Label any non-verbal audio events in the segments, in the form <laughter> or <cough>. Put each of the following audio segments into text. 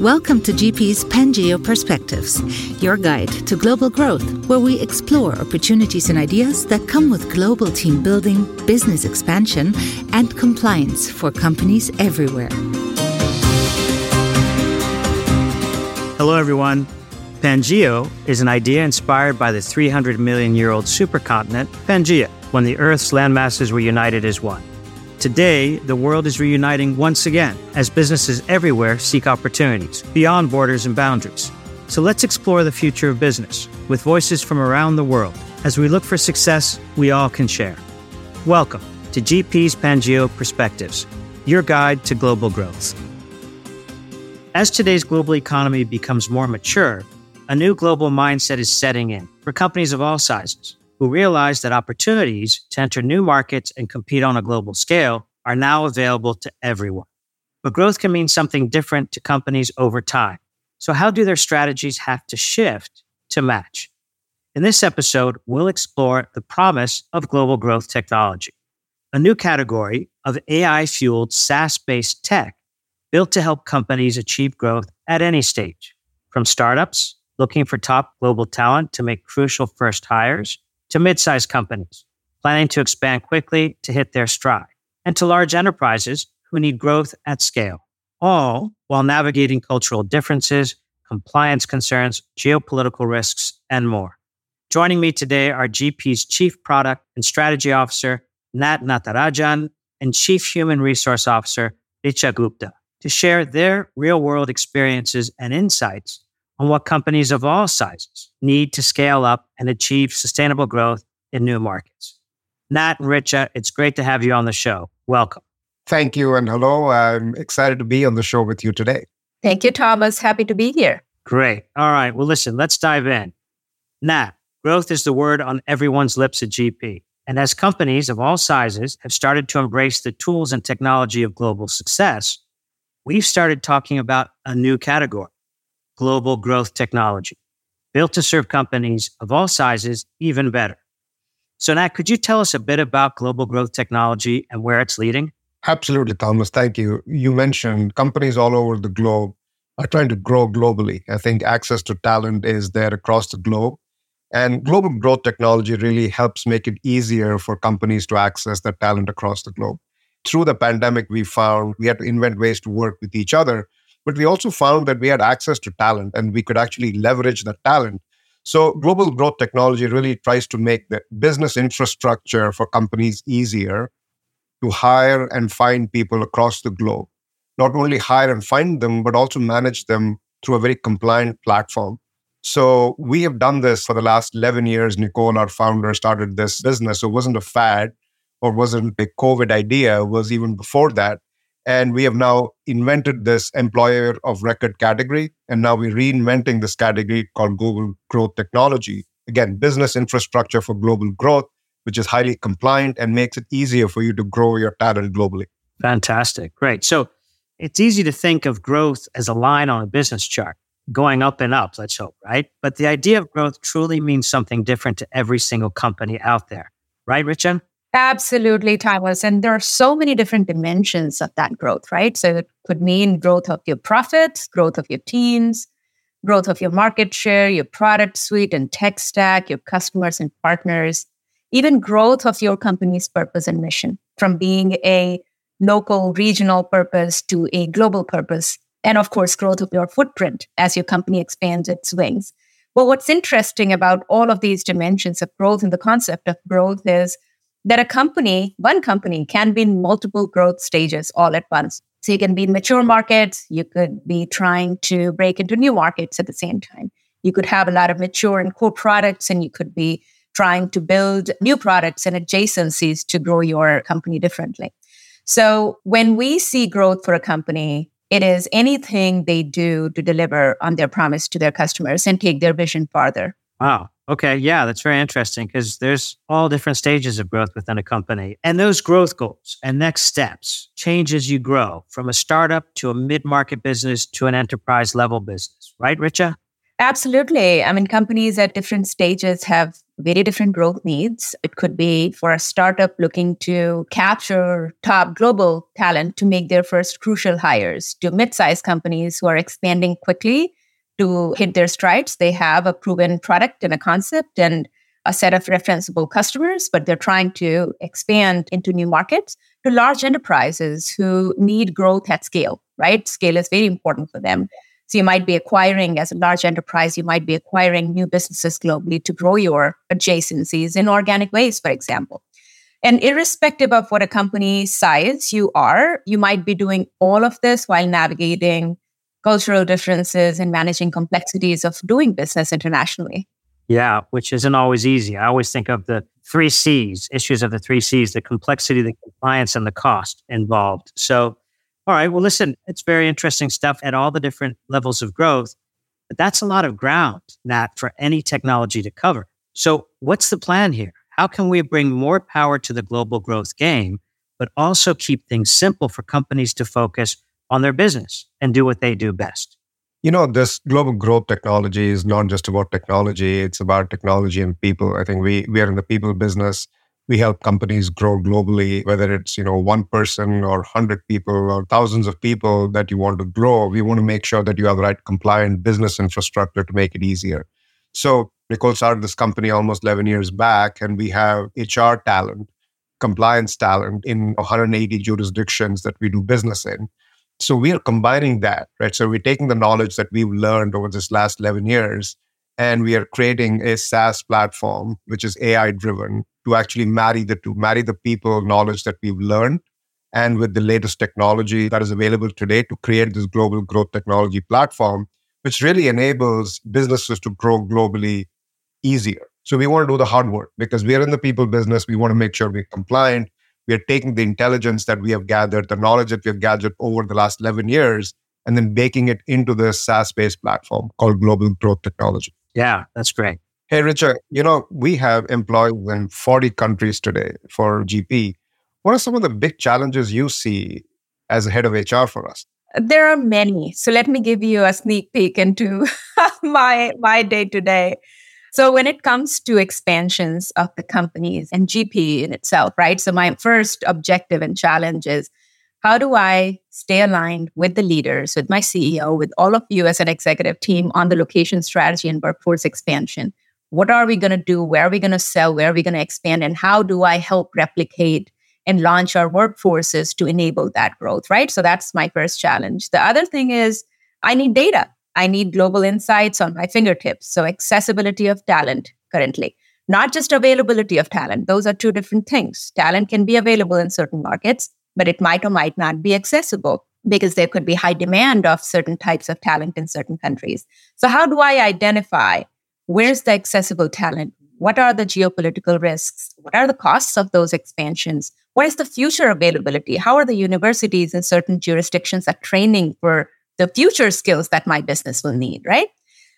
Welcome to GP's Pangeo Perspectives, your guide to global growth, where we explore opportunities and ideas that come with global team building, business expansion, and compliance for companies everywhere. Hello, everyone. Pangeo is an idea inspired by the 300 million year old supercontinent, Pangaea, when the Earth's landmasses were united as one. Today, the world is reuniting once again as businesses everywhere seek opportunities beyond borders and boundaries. So let's explore the future of business with voices from around the world as we look for success we all can share. Welcome to GP's Pangeo Perspectives, your guide to global growth. As today's global economy becomes more mature, a new global mindset is setting in for companies of all sizes who realize that opportunities to enter new markets and compete on a global scale are now available to everyone. But growth can mean something different to companies over time. So, how do their strategies have to shift to match? In this episode, we'll explore the promise of global growth technology, a new category of AI fueled SaaS based tech built to help companies achieve growth at any stage, from startups looking for top global talent to make crucial first hires to mid-sized companies planning to expand quickly to hit their stride, and to large enterprises who need growth at scale, all while navigating cultural differences, compliance concerns, geopolitical risks, and more. Joining me today are GP's Chief Product and Strategy Officer, Nat Natarajan, and Chief Human Resource Officer, Richa Gupta, to share their real world experiences and insights on what companies of all sizes need to scale up and achieve sustainable growth in new markets. Nat and Richa, it's great to have you on the show. Welcome. Thank you and hello. I'm excited to be on the show with you today. Thank you, Thomas. Happy to be here. Great. All right. Well, listen, let's dive in. Nat, growth is the word on everyone's lips at GP. And as companies of all sizes have started to embrace the tools and technology of global success, we've started talking about a new category global growth technology, built to serve companies of all sizes even better. So, Nat, could you tell us a bit about global growth technology and where it's leading? Absolutely, Thomas. Thank you. You mentioned companies all over the globe are trying to grow globally. I think access to talent is there across the globe. And global growth technology really helps make it easier for companies to access that talent across the globe. Through the pandemic, we found we had to invent ways to work with each other but we also found that we had access to talent and we could actually leverage that talent. So, global growth technology really tries to make the business infrastructure for companies easier to hire and find people across the globe. Not only hire and find them, but also manage them through a very compliant platform. So, we have done this for the last 11 years. Nicole, our founder, started this business. So, it wasn't a fad or wasn't a COVID idea, it was even before that. And we have now invented this employer of record category. And now we're reinventing this category called global growth technology. Again, business infrastructure for global growth, which is highly compliant and makes it easier for you to grow your talent globally. Fantastic. Great. So it's easy to think of growth as a line on a business chart going up and up, let's hope, right? But the idea of growth truly means something different to every single company out there, right, Richa? Absolutely, Thomas. And there are so many different dimensions of that growth, right? So it could mean growth of your profits, growth of your teams, growth of your market share, your product suite and tech stack, your customers and partners, even growth of your company's purpose and mission from being a local, regional purpose to a global purpose. And of course, growth of your footprint as your company expands its wings. Well, what's interesting about all of these dimensions of growth and the concept of growth is that a company, one company, can be in multiple growth stages all at once. So you can be in mature markets, you could be trying to break into new markets at the same time. You could have a lot of mature and core products, and you could be trying to build new products and adjacencies to grow your company differently. So when we see growth for a company, it is anything they do to deliver on their promise to their customers and take their vision farther. Wow. Okay. Yeah, that's very interesting because there's all different stages of growth within a company. And those growth goals and next steps change as you grow from a startup to a mid market business to an enterprise level business, right, Richa? Absolutely. I mean, companies at different stages have very different growth needs. It could be for a startup looking to capture top global talent to make their first crucial hires, to mid sized companies who are expanding quickly to hit their strides. They have a proven product and a concept and a set of referenceable customers, but they're trying to expand into new markets to large enterprises who need growth at scale, right? Scale is very important for them. So you might be acquiring, as a large enterprise, you might be acquiring new businesses globally to grow your adjacencies in organic ways, for example. And irrespective of what a company size you are, you might be doing all of this while navigating cultural differences and managing complexities of doing business internationally. Yeah, which isn't always easy. I always think of the three C's, issues of the three C's, the complexity, the compliance, and the cost involved. So, all right, well, listen, it's very interesting stuff at all the different levels of growth. But that's a lot of ground, Nat, for any technology to cover. So, what's the plan here? How can we bring more power to the global growth game, but also keep things simple for companies to focus on their business and do what they do best? You know, this global growth technology is not just about technology, it's about technology and people. I think we, we are in the people business. We help companies grow globally, whether it's, you know, one person or 100 people or thousands of people that you want to grow. We want to make sure that you have the right compliant business infrastructure to make it easier. So Nicole started this company almost 11 years back, and we have HR talent, compliance talent in 180 jurisdictions that we do business in. So we are combining that, right? So we're taking the knowledge that we've learned over this last 11 years and we are creating a SaaS platform, which is AI driven, to actually marry the two, marry the people knowledge that we've learned and with the latest technology that is available today to create this global growth technology platform, which really enables businesses to grow globally easier. So we want to do the hard work because we are in the people business. We want to make sure we're compliant we are taking the intelligence that we have gathered, the knowledge that we have gathered over the last 11 years, and then baking it into this SaaS based platform called Global Growth Technology. Yeah, that's great. Hey, Richa, you know, we have employees in 40 countries today for GP. What are some of the big challenges you see as a head of HR for us? There are many. So let me give you a sneak peek into <laughs> my my day to day. So when it comes to expansions of the companies and GP in itself, right? So my first objective and challenge is how do I stay aligned with the leaders, with my CEO, with all of you as an executive team on the location strategy and workforce expansion? What are we going to do? Where are we going to sell? Where are we going to expand? And how do I help replicate and launch our workforces to enable that growth, right? So that's my first challenge. The other thing is I need data. I need global insights on my fingertips. So, accessibility of talent currently, not just availability of talent. Those are two different things. Talent can be available in certain markets, but it might or might not be accessible because there could be high demand of certain types of talent in certain countries. So, how do I identify where's the accessible talent? What are the geopolitical risks? What are the costs of those expansions? What is the future availability? How are the universities in certain jurisdictions at training for the future skills that my business will need, right?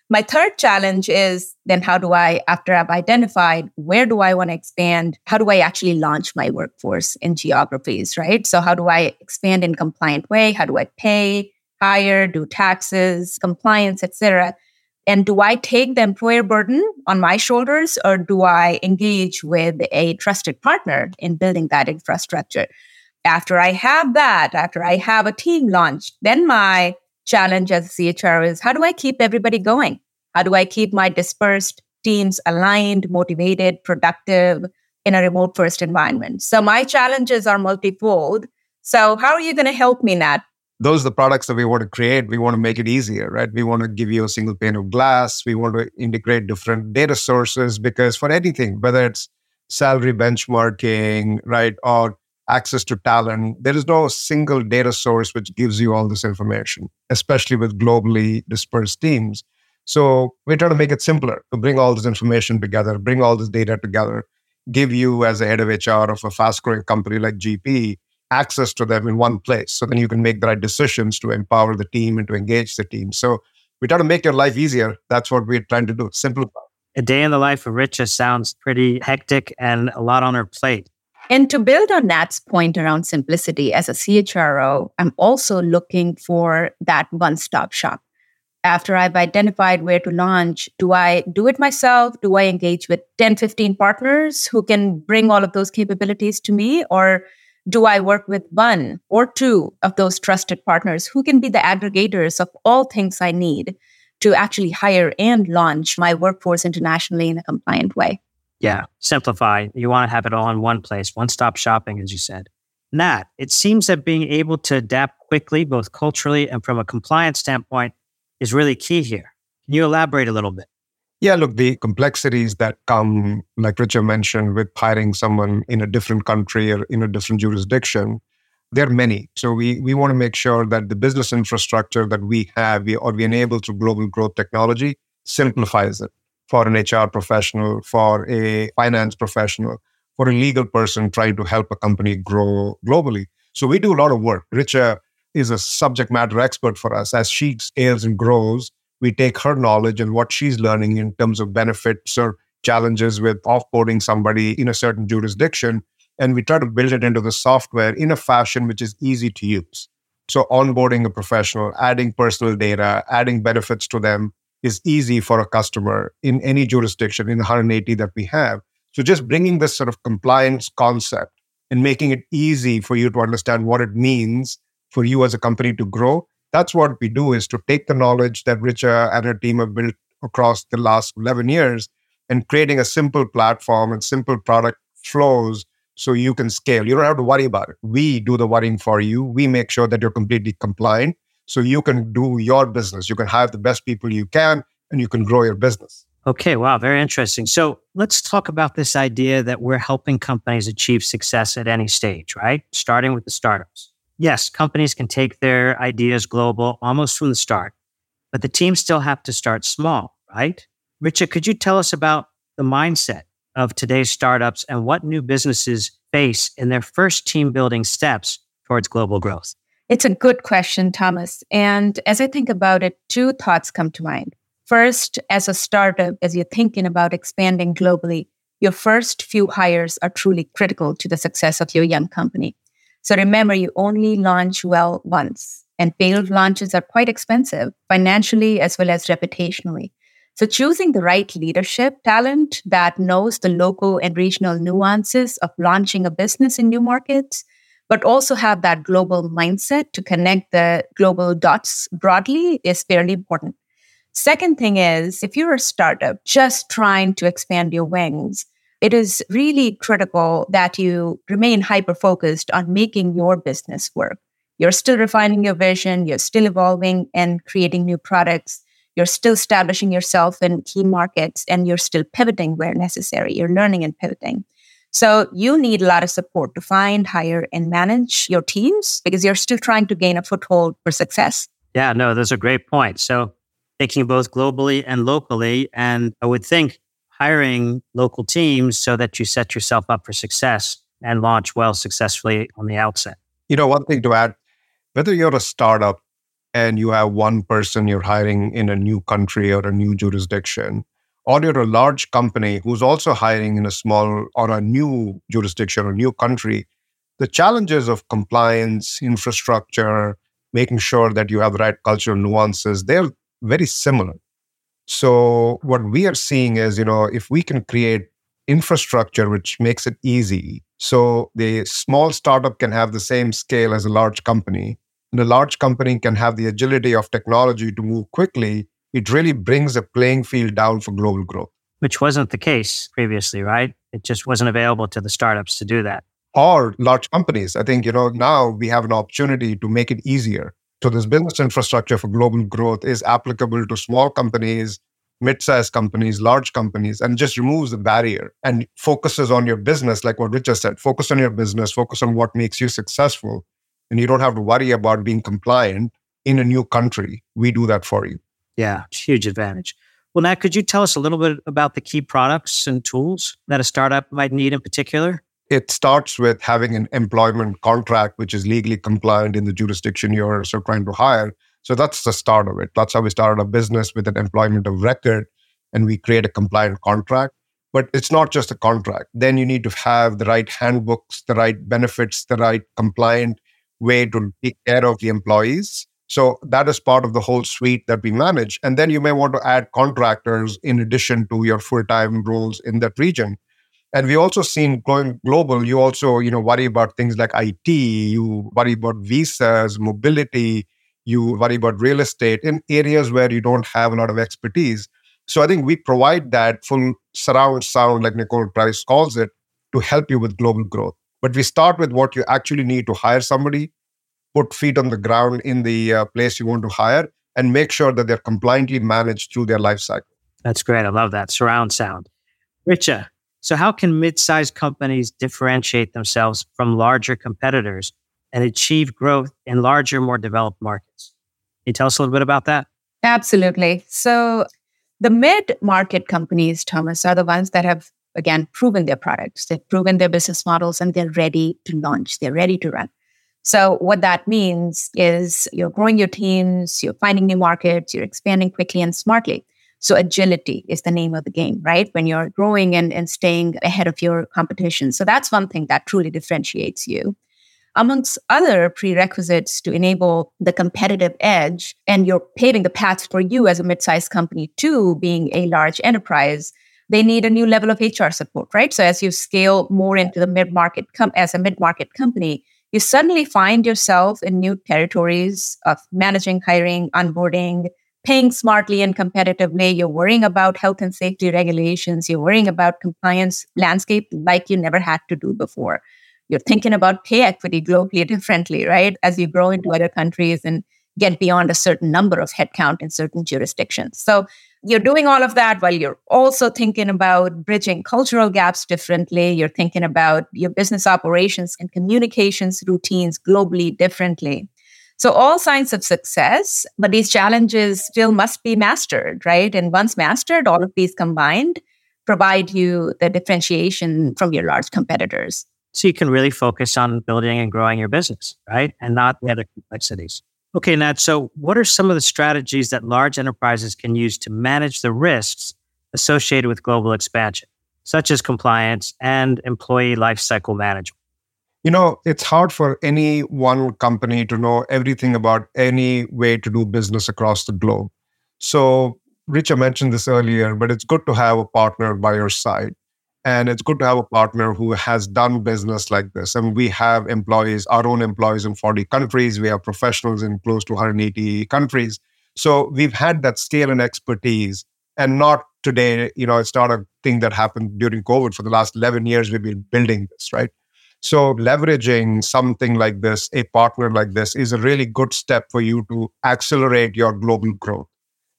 My third challenge is then how do I, after I've identified where do I want to expand, how do I actually launch my workforce in geographies, right? So how do I expand in compliant way? How do I pay, hire, do taxes, compliance, etc. And do I take the employer burden on my shoulders or do I engage with a trusted partner in building that infrastructure? After I have that, after I have a team launched, then my challenge as a CHRO is how do I keep everybody going? How do I keep my dispersed teams aligned, motivated, productive in a remote first environment? So my challenges are multifold. So how are you going to help me, Nat? Those are the products that we want to create. We want to make it easier, right? We want to give you a single pane of glass. We want to integrate different data sources because for anything, whether it's salary benchmarking, right, or access to talent. There is no single data source which gives you all this information, especially with globally dispersed teams. So we're trying to make it simpler to bring all this information together, bring all this data together, give you, as a head of HR of a fast growing company like GP, access to them in one place. So then you can make the right decisions to empower the team and to engage the team. So we try to make your life easier. That's what we're trying to do, simplify. A day in the life of Richa sounds pretty hectic and a lot on her plate. And to build on Nat's point around simplicity, as a CHRO, I'm also looking for that one stop shop. after I've identified where to launch, do I do it myself? Do I engage with 10, 15 partners who can bring all of those capabilities to me? Or do I work with one or two of those trusted partners who can be the aggregators of all things I need to actually hire and launch my workforce internationally in a compliant way? Yeah, simplify. You want to have it all in one place, one stop shopping, as you said. Nat, it seems that being able to adapt quickly, both culturally and from a compliance standpoint, is really key here. Can you elaborate a little bit? Yeah, look, the complexities that come, like Richa mentioned, with hiring someone in a different country or in a different jurisdiction, there are many. So we, we want to make sure that the business infrastructure that we have we, or we enable through global growth technology simplifies it for an HR professional, for a finance professional, for a legal person trying to help a company grow globally. So we do a lot of work. Richa is a subject matter expert for us. As she scales and grows, we take her knowledge and what she's learning in terms of benefits or challenges with offboarding somebody in a certain jurisdiction, and we try to build it into the software in a fashion which is easy to use. So, onboarding a professional, adding personal data, adding benefits to them is easy for a customer in any jurisdiction in the 180 that we have. So, just bringing this sort of compliance concept and making it easy for you to understand what it means for you as a company to grow that's what we do is to take the knowledge that Richa and her team have built across the last 11 years and creating a simple platform and simple product flows so you can scale. You don't have to worry about it. We do the worrying for you. We make sure that you're completely compliant so you can do your business. You can hire the best people you can and you can grow your business. Okay, wow, very interesting. So let's talk about this idea that we're helping companies achieve success at any stage, right? Starting with the startups yes, companies can take their ideas global almost from the start, but the teams still have to start small, right? Richa, could you tell us about the mindset of today's startups and what new businesses face in their first team building steps towards global growth? It's a good question, Thomas. And as I think about it, two thoughts come to mind. First, as a startup, as you're thinking about expanding globally, your first few hires are truly critical to the success of your young company. So remember, you only launch well once, and failed launches are quite expensive financially as well as reputationally. So choosing the right leadership talent that knows the local and regional nuances of launching a business in new markets, but also have that global mindset to connect the global dots broadly is fairly important. Second thing is, if you're a startup just trying to expand your wings, it is really critical that you remain hyper focused on making your business work. You're still refining your vision, you're still evolving and creating new products, you're still establishing yourself in key markets, and you're still pivoting where necessary. You're learning and pivoting. So you need a lot of support to find, hire, and manage your teams because you're still trying to gain a foothold for success. Yeah, no, those are great points. So thinking both globally and locally. And I would think hiring local teams so that you set yourself up for success and launch well successfully on the outset. You know, one thing to add whether you're a startup and you have one person you're hiring in a new country or a new jurisdiction, or you're a large company who's also hiring in a small or a new jurisdiction or new country, the challenges of compliance, infrastructure, making sure that you have the right cultural nuances, they're very similar. So what we are seeing is, you know, if we can create infrastructure which makes it easy, so the small startup can have the same scale as a large company, and a large company can have the agility of technology to move quickly, it really brings the playing field down for global growth. Which wasn't the case previously, right? It just wasn't available to the startups to do that. Or large companies. I think, you know, now we have an opportunity to make it easier so this business infrastructure for global growth is applicable to small companies, mid-sized companies, large companies, and just removes the barrier and focuses on your business, like what Richa said. Focus on your business, focus on what makes you successful. And you don't have to worry about being compliant in a new country. We do that for you. Yeah, huge advantage. Well, Nat, could you tell us a little bit about the key products and tools that a startup might need in particular? it starts with having an employment contract which is legally compliant in the jurisdiction you're so trying to hire. So that's the start of it. That's how we started a business with an employment of record and we create a compliant contract. But it's not just a contract. Then you need to have the right handbooks, the right benefits, the right compliant way to take care of the employees. So that is part of the whole suite that we manage. And then you may want to add contractors in addition to your full-time roles in that region. And we also seen going global, you also, you know, worry about things like IT, you worry about visas, mobility, you worry about real estate in areas where you don't have a lot of expertise. So I think we provide that full surround sound, like Nicole Price calls it, to help you with global growth. But we start with what you actually need to hire somebody, put feet on the ground in the uh, place you want to hire, and make sure that they're compliantly managed through their life cycle. That's great. I love that surround sound. Richa, so how can mid-sized companies differentiate themselves from larger competitors and achieve growth in larger, more developed markets? Can you tell us a little bit about that? Absolutely. So the mid market companies, Thomas, are the ones that have, again, proven their products, they've proven their business models, and they're ready to launch, they're ready to run. So, what that means is you're growing your teams, you're finding new markets, you're expanding quickly and smartly. So, agility is the name of the game, right? When you're growing and, and staying ahead of your competition. So, that's one thing that truly differentiates you amongst other prerequisites to enable the competitive edge. And you're paving the path for you as a mid-sized company to being a large enterprise. They need a new level of HR support, right? So as you scale more into the mid-market com- as a mid-market company, you suddenly find yourself in new territories of managing, hiring, onboarding, paying smartly and competitively. You're worrying about health and safety regulations. You're worrying about compliance landscape like you never had to do before you're thinking about pay equity globally differently, right? As you grow into other countries and get beyond a certain number of headcount in certain jurisdictions. So you're doing all of that while you're also thinking about bridging cultural gaps differently. You're thinking about your business operations and communications routines globally differently. So, all signs of success, but these challenges still must be mastered, right? And once mastered, all of these combined provide you the differentiation from your large competitors. So you can really focus on building and growing your business, right? And not the other complexities. Okay, Nat. So, what are some of the strategies that large enterprises can use to manage the risks associated with global expansion, such as compliance and employee lifecycle management? You know, it's hard for any one company to know everything about any way to do business across the globe. So, Richa mentioned this earlier, but it's good to have a partner by your side. And it's good to have a partner who has done business like this. And we have employees, our own employees in 40 countries. We have professionals in close to 180 countries. So we've had that scale and expertise. And not today, you know, it's not a thing that happened during COVID. For the last 11 years, we've been building this, right? So leveraging something like this, a partner like this, is a really good step for you to accelerate your global growth.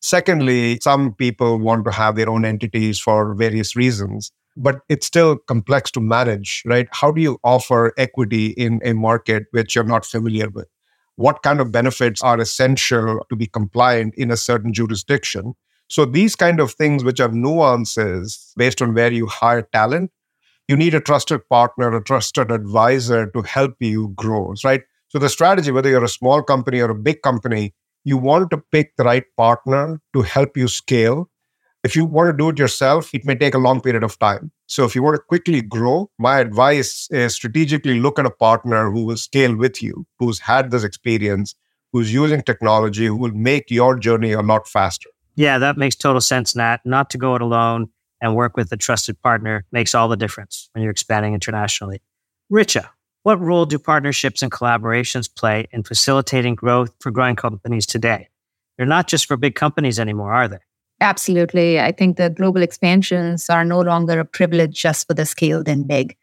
Secondly, some people want to have their own entities for various reasons but it's still complex to manage, right? How do you offer equity in a market which you're not familiar with? What kind of benefits are essential to be compliant in a certain jurisdiction? So these kind of things, which are nuances based on where you hire talent, you need a trusted partner, a trusted advisor to help you grow, right? So the strategy, whether you're a small company or a big company, you want to pick the right partner to help you scale if you want to do it yourself, it may take a long period of time. So if you want to quickly grow, my advice is strategically look at a partner who will scale with you, who's had this experience, who's using technology, who will make your journey a lot faster. Yeah, that makes total sense, Nat. Not to go it alone and work with a trusted partner makes all the difference when you're expanding internationally. Richa, what role do partnerships and collaborations play in facilitating growth for growing companies today? They're not just for big companies anymore, are they? Absolutely. I think the global expansions are no longer a privilege just for the skilled and big.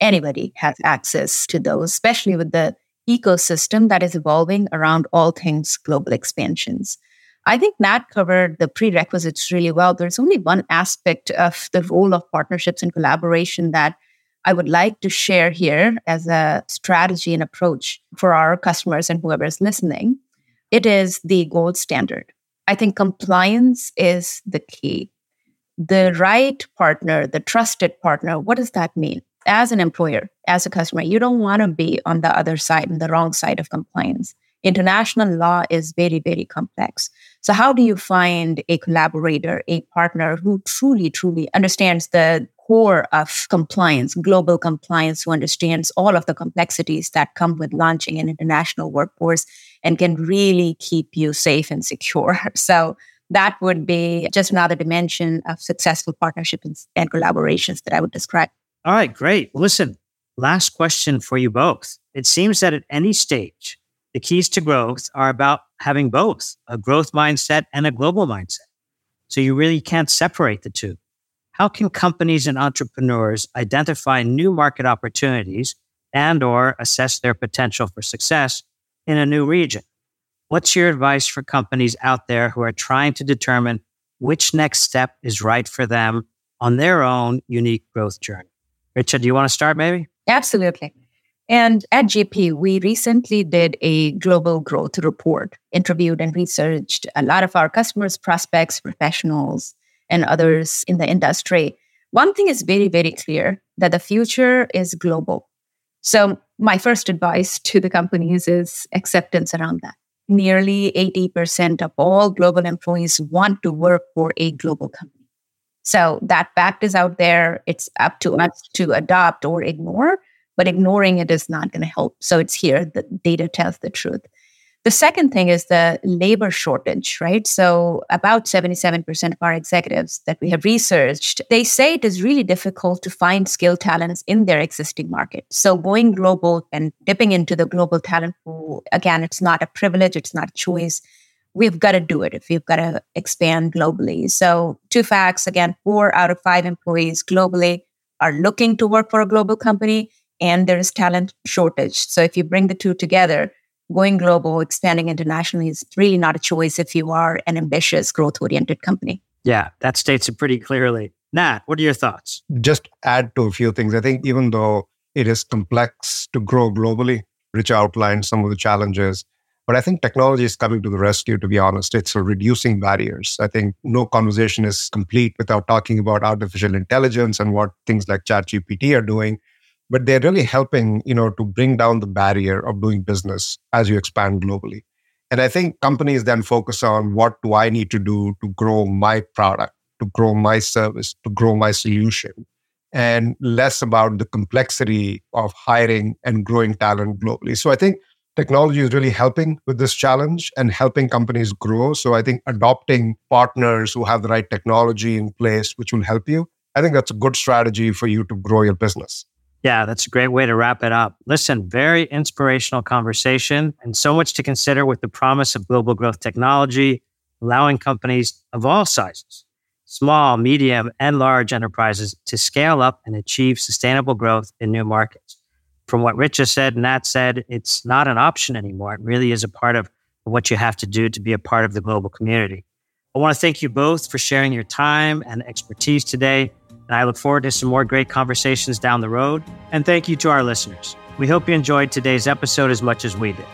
Anybody has access to those, especially with the ecosystem that is evolving around all things global expansions. I think Nat covered the prerequisites really well. There's only one aspect of the role of partnerships and collaboration that I would like to share here as a strategy and approach for our customers and whoever is listening. It is the gold standard. I think compliance is the key. The right partner, the trusted partner, what does that mean? As an employer, as a customer, you don't want to be on the other side, on the wrong side of compliance. International law is very, very complex. So, how do you find a collaborator, a partner who truly, truly understands the core of compliance, global compliance, who understands all of the complexities that come with launching an international workforce and can really keep you safe and secure. <laughs> So that would be just another dimension of successful partnerships and collaborations that I would describe. All right, great. Listen, last question for you both. It seems that at any stage, the keys to growth are about having both a growth mindset and a global mindset. So you really can't separate the two. How can companies and entrepreneurs identify new market opportunities and or assess their potential for success in a new region? What's your advice for companies out there who are trying to determine which next step is right for them on their own unique growth journey? Richa, do you want to start maybe? Absolutely. And at GP, we recently did a global growth report, interviewed and researched a lot of our customers, prospects, professionals, and others in the industry. One thing is very, very clear that the future is global. So, my first advice to the companies is acceptance around that. Nearly 80% of all global employees want to work for a global company. So, that fact is out there. It's up to us to adopt or ignore but ignoring it is not going to help. So it's here. The data tells the truth. The second thing is the labor shortage, right? So about 77% of our executives that we have researched, they say it is really difficult to find skilled talents in their existing market. So going global and dipping into the global talent pool, again, it's not a privilege, it's not a choice. We've got to do it if we've got to expand globally. So two facts, again, four out of five employees globally are looking to work for a global company and there is talent shortage. So if you bring the two together, going global, expanding internationally is really not a choice if you are an ambitious, growth oriented company. Yeah, that states it pretty clearly. Nat, what are your thoughts? Just add to a few things. I think even though it is complex to grow globally, Rich outlined some of the challenges. But I think technology is coming to the rescue, to be honest. It's reducing barriers. I think no conversation is complete without talking about artificial intelligence and what things like ChatGPT are doing but they're really helping you know to bring down the barrier of doing business as you expand globally. And i think companies then focus on what do i need to do to grow my product to grow my service to grow my solution and less about the complexity of hiring and growing talent globally. So i think technology is really helping with this challenge and helping companies grow. So i think adopting partners who have the right technology in place which will help you i think that's a good strategy for you to grow your business yeah, that's a great way to wrap it up. Listen, very inspirational conversation and so much to consider with the promise of global growth technology, allowing companies of all sizes, small, medium, and large enterprises to scale up and achieve sustainable growth in new markets. From what Richa said and Nat said, it's not an option anymore. It really is a part of what you have to do to be a part of the global community. I want to thank you both for sharing your time and expertise today. And I look forward to some more great conversations down the road. And thank you to our listeners. We hope you enjoyed today's episode as much as we did.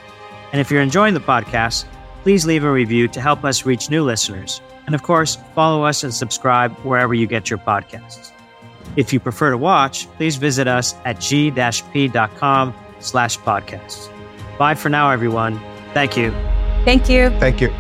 And if you're enjoying the podcast, please leave a review to help us reach new listeners. And of course, follow us and subscribe wherever you get your podcasts. If you prefer to watch, please visit us at g-p.com slash podcasts. Bye for now, everyone. Thank you. Thank you. Thank you.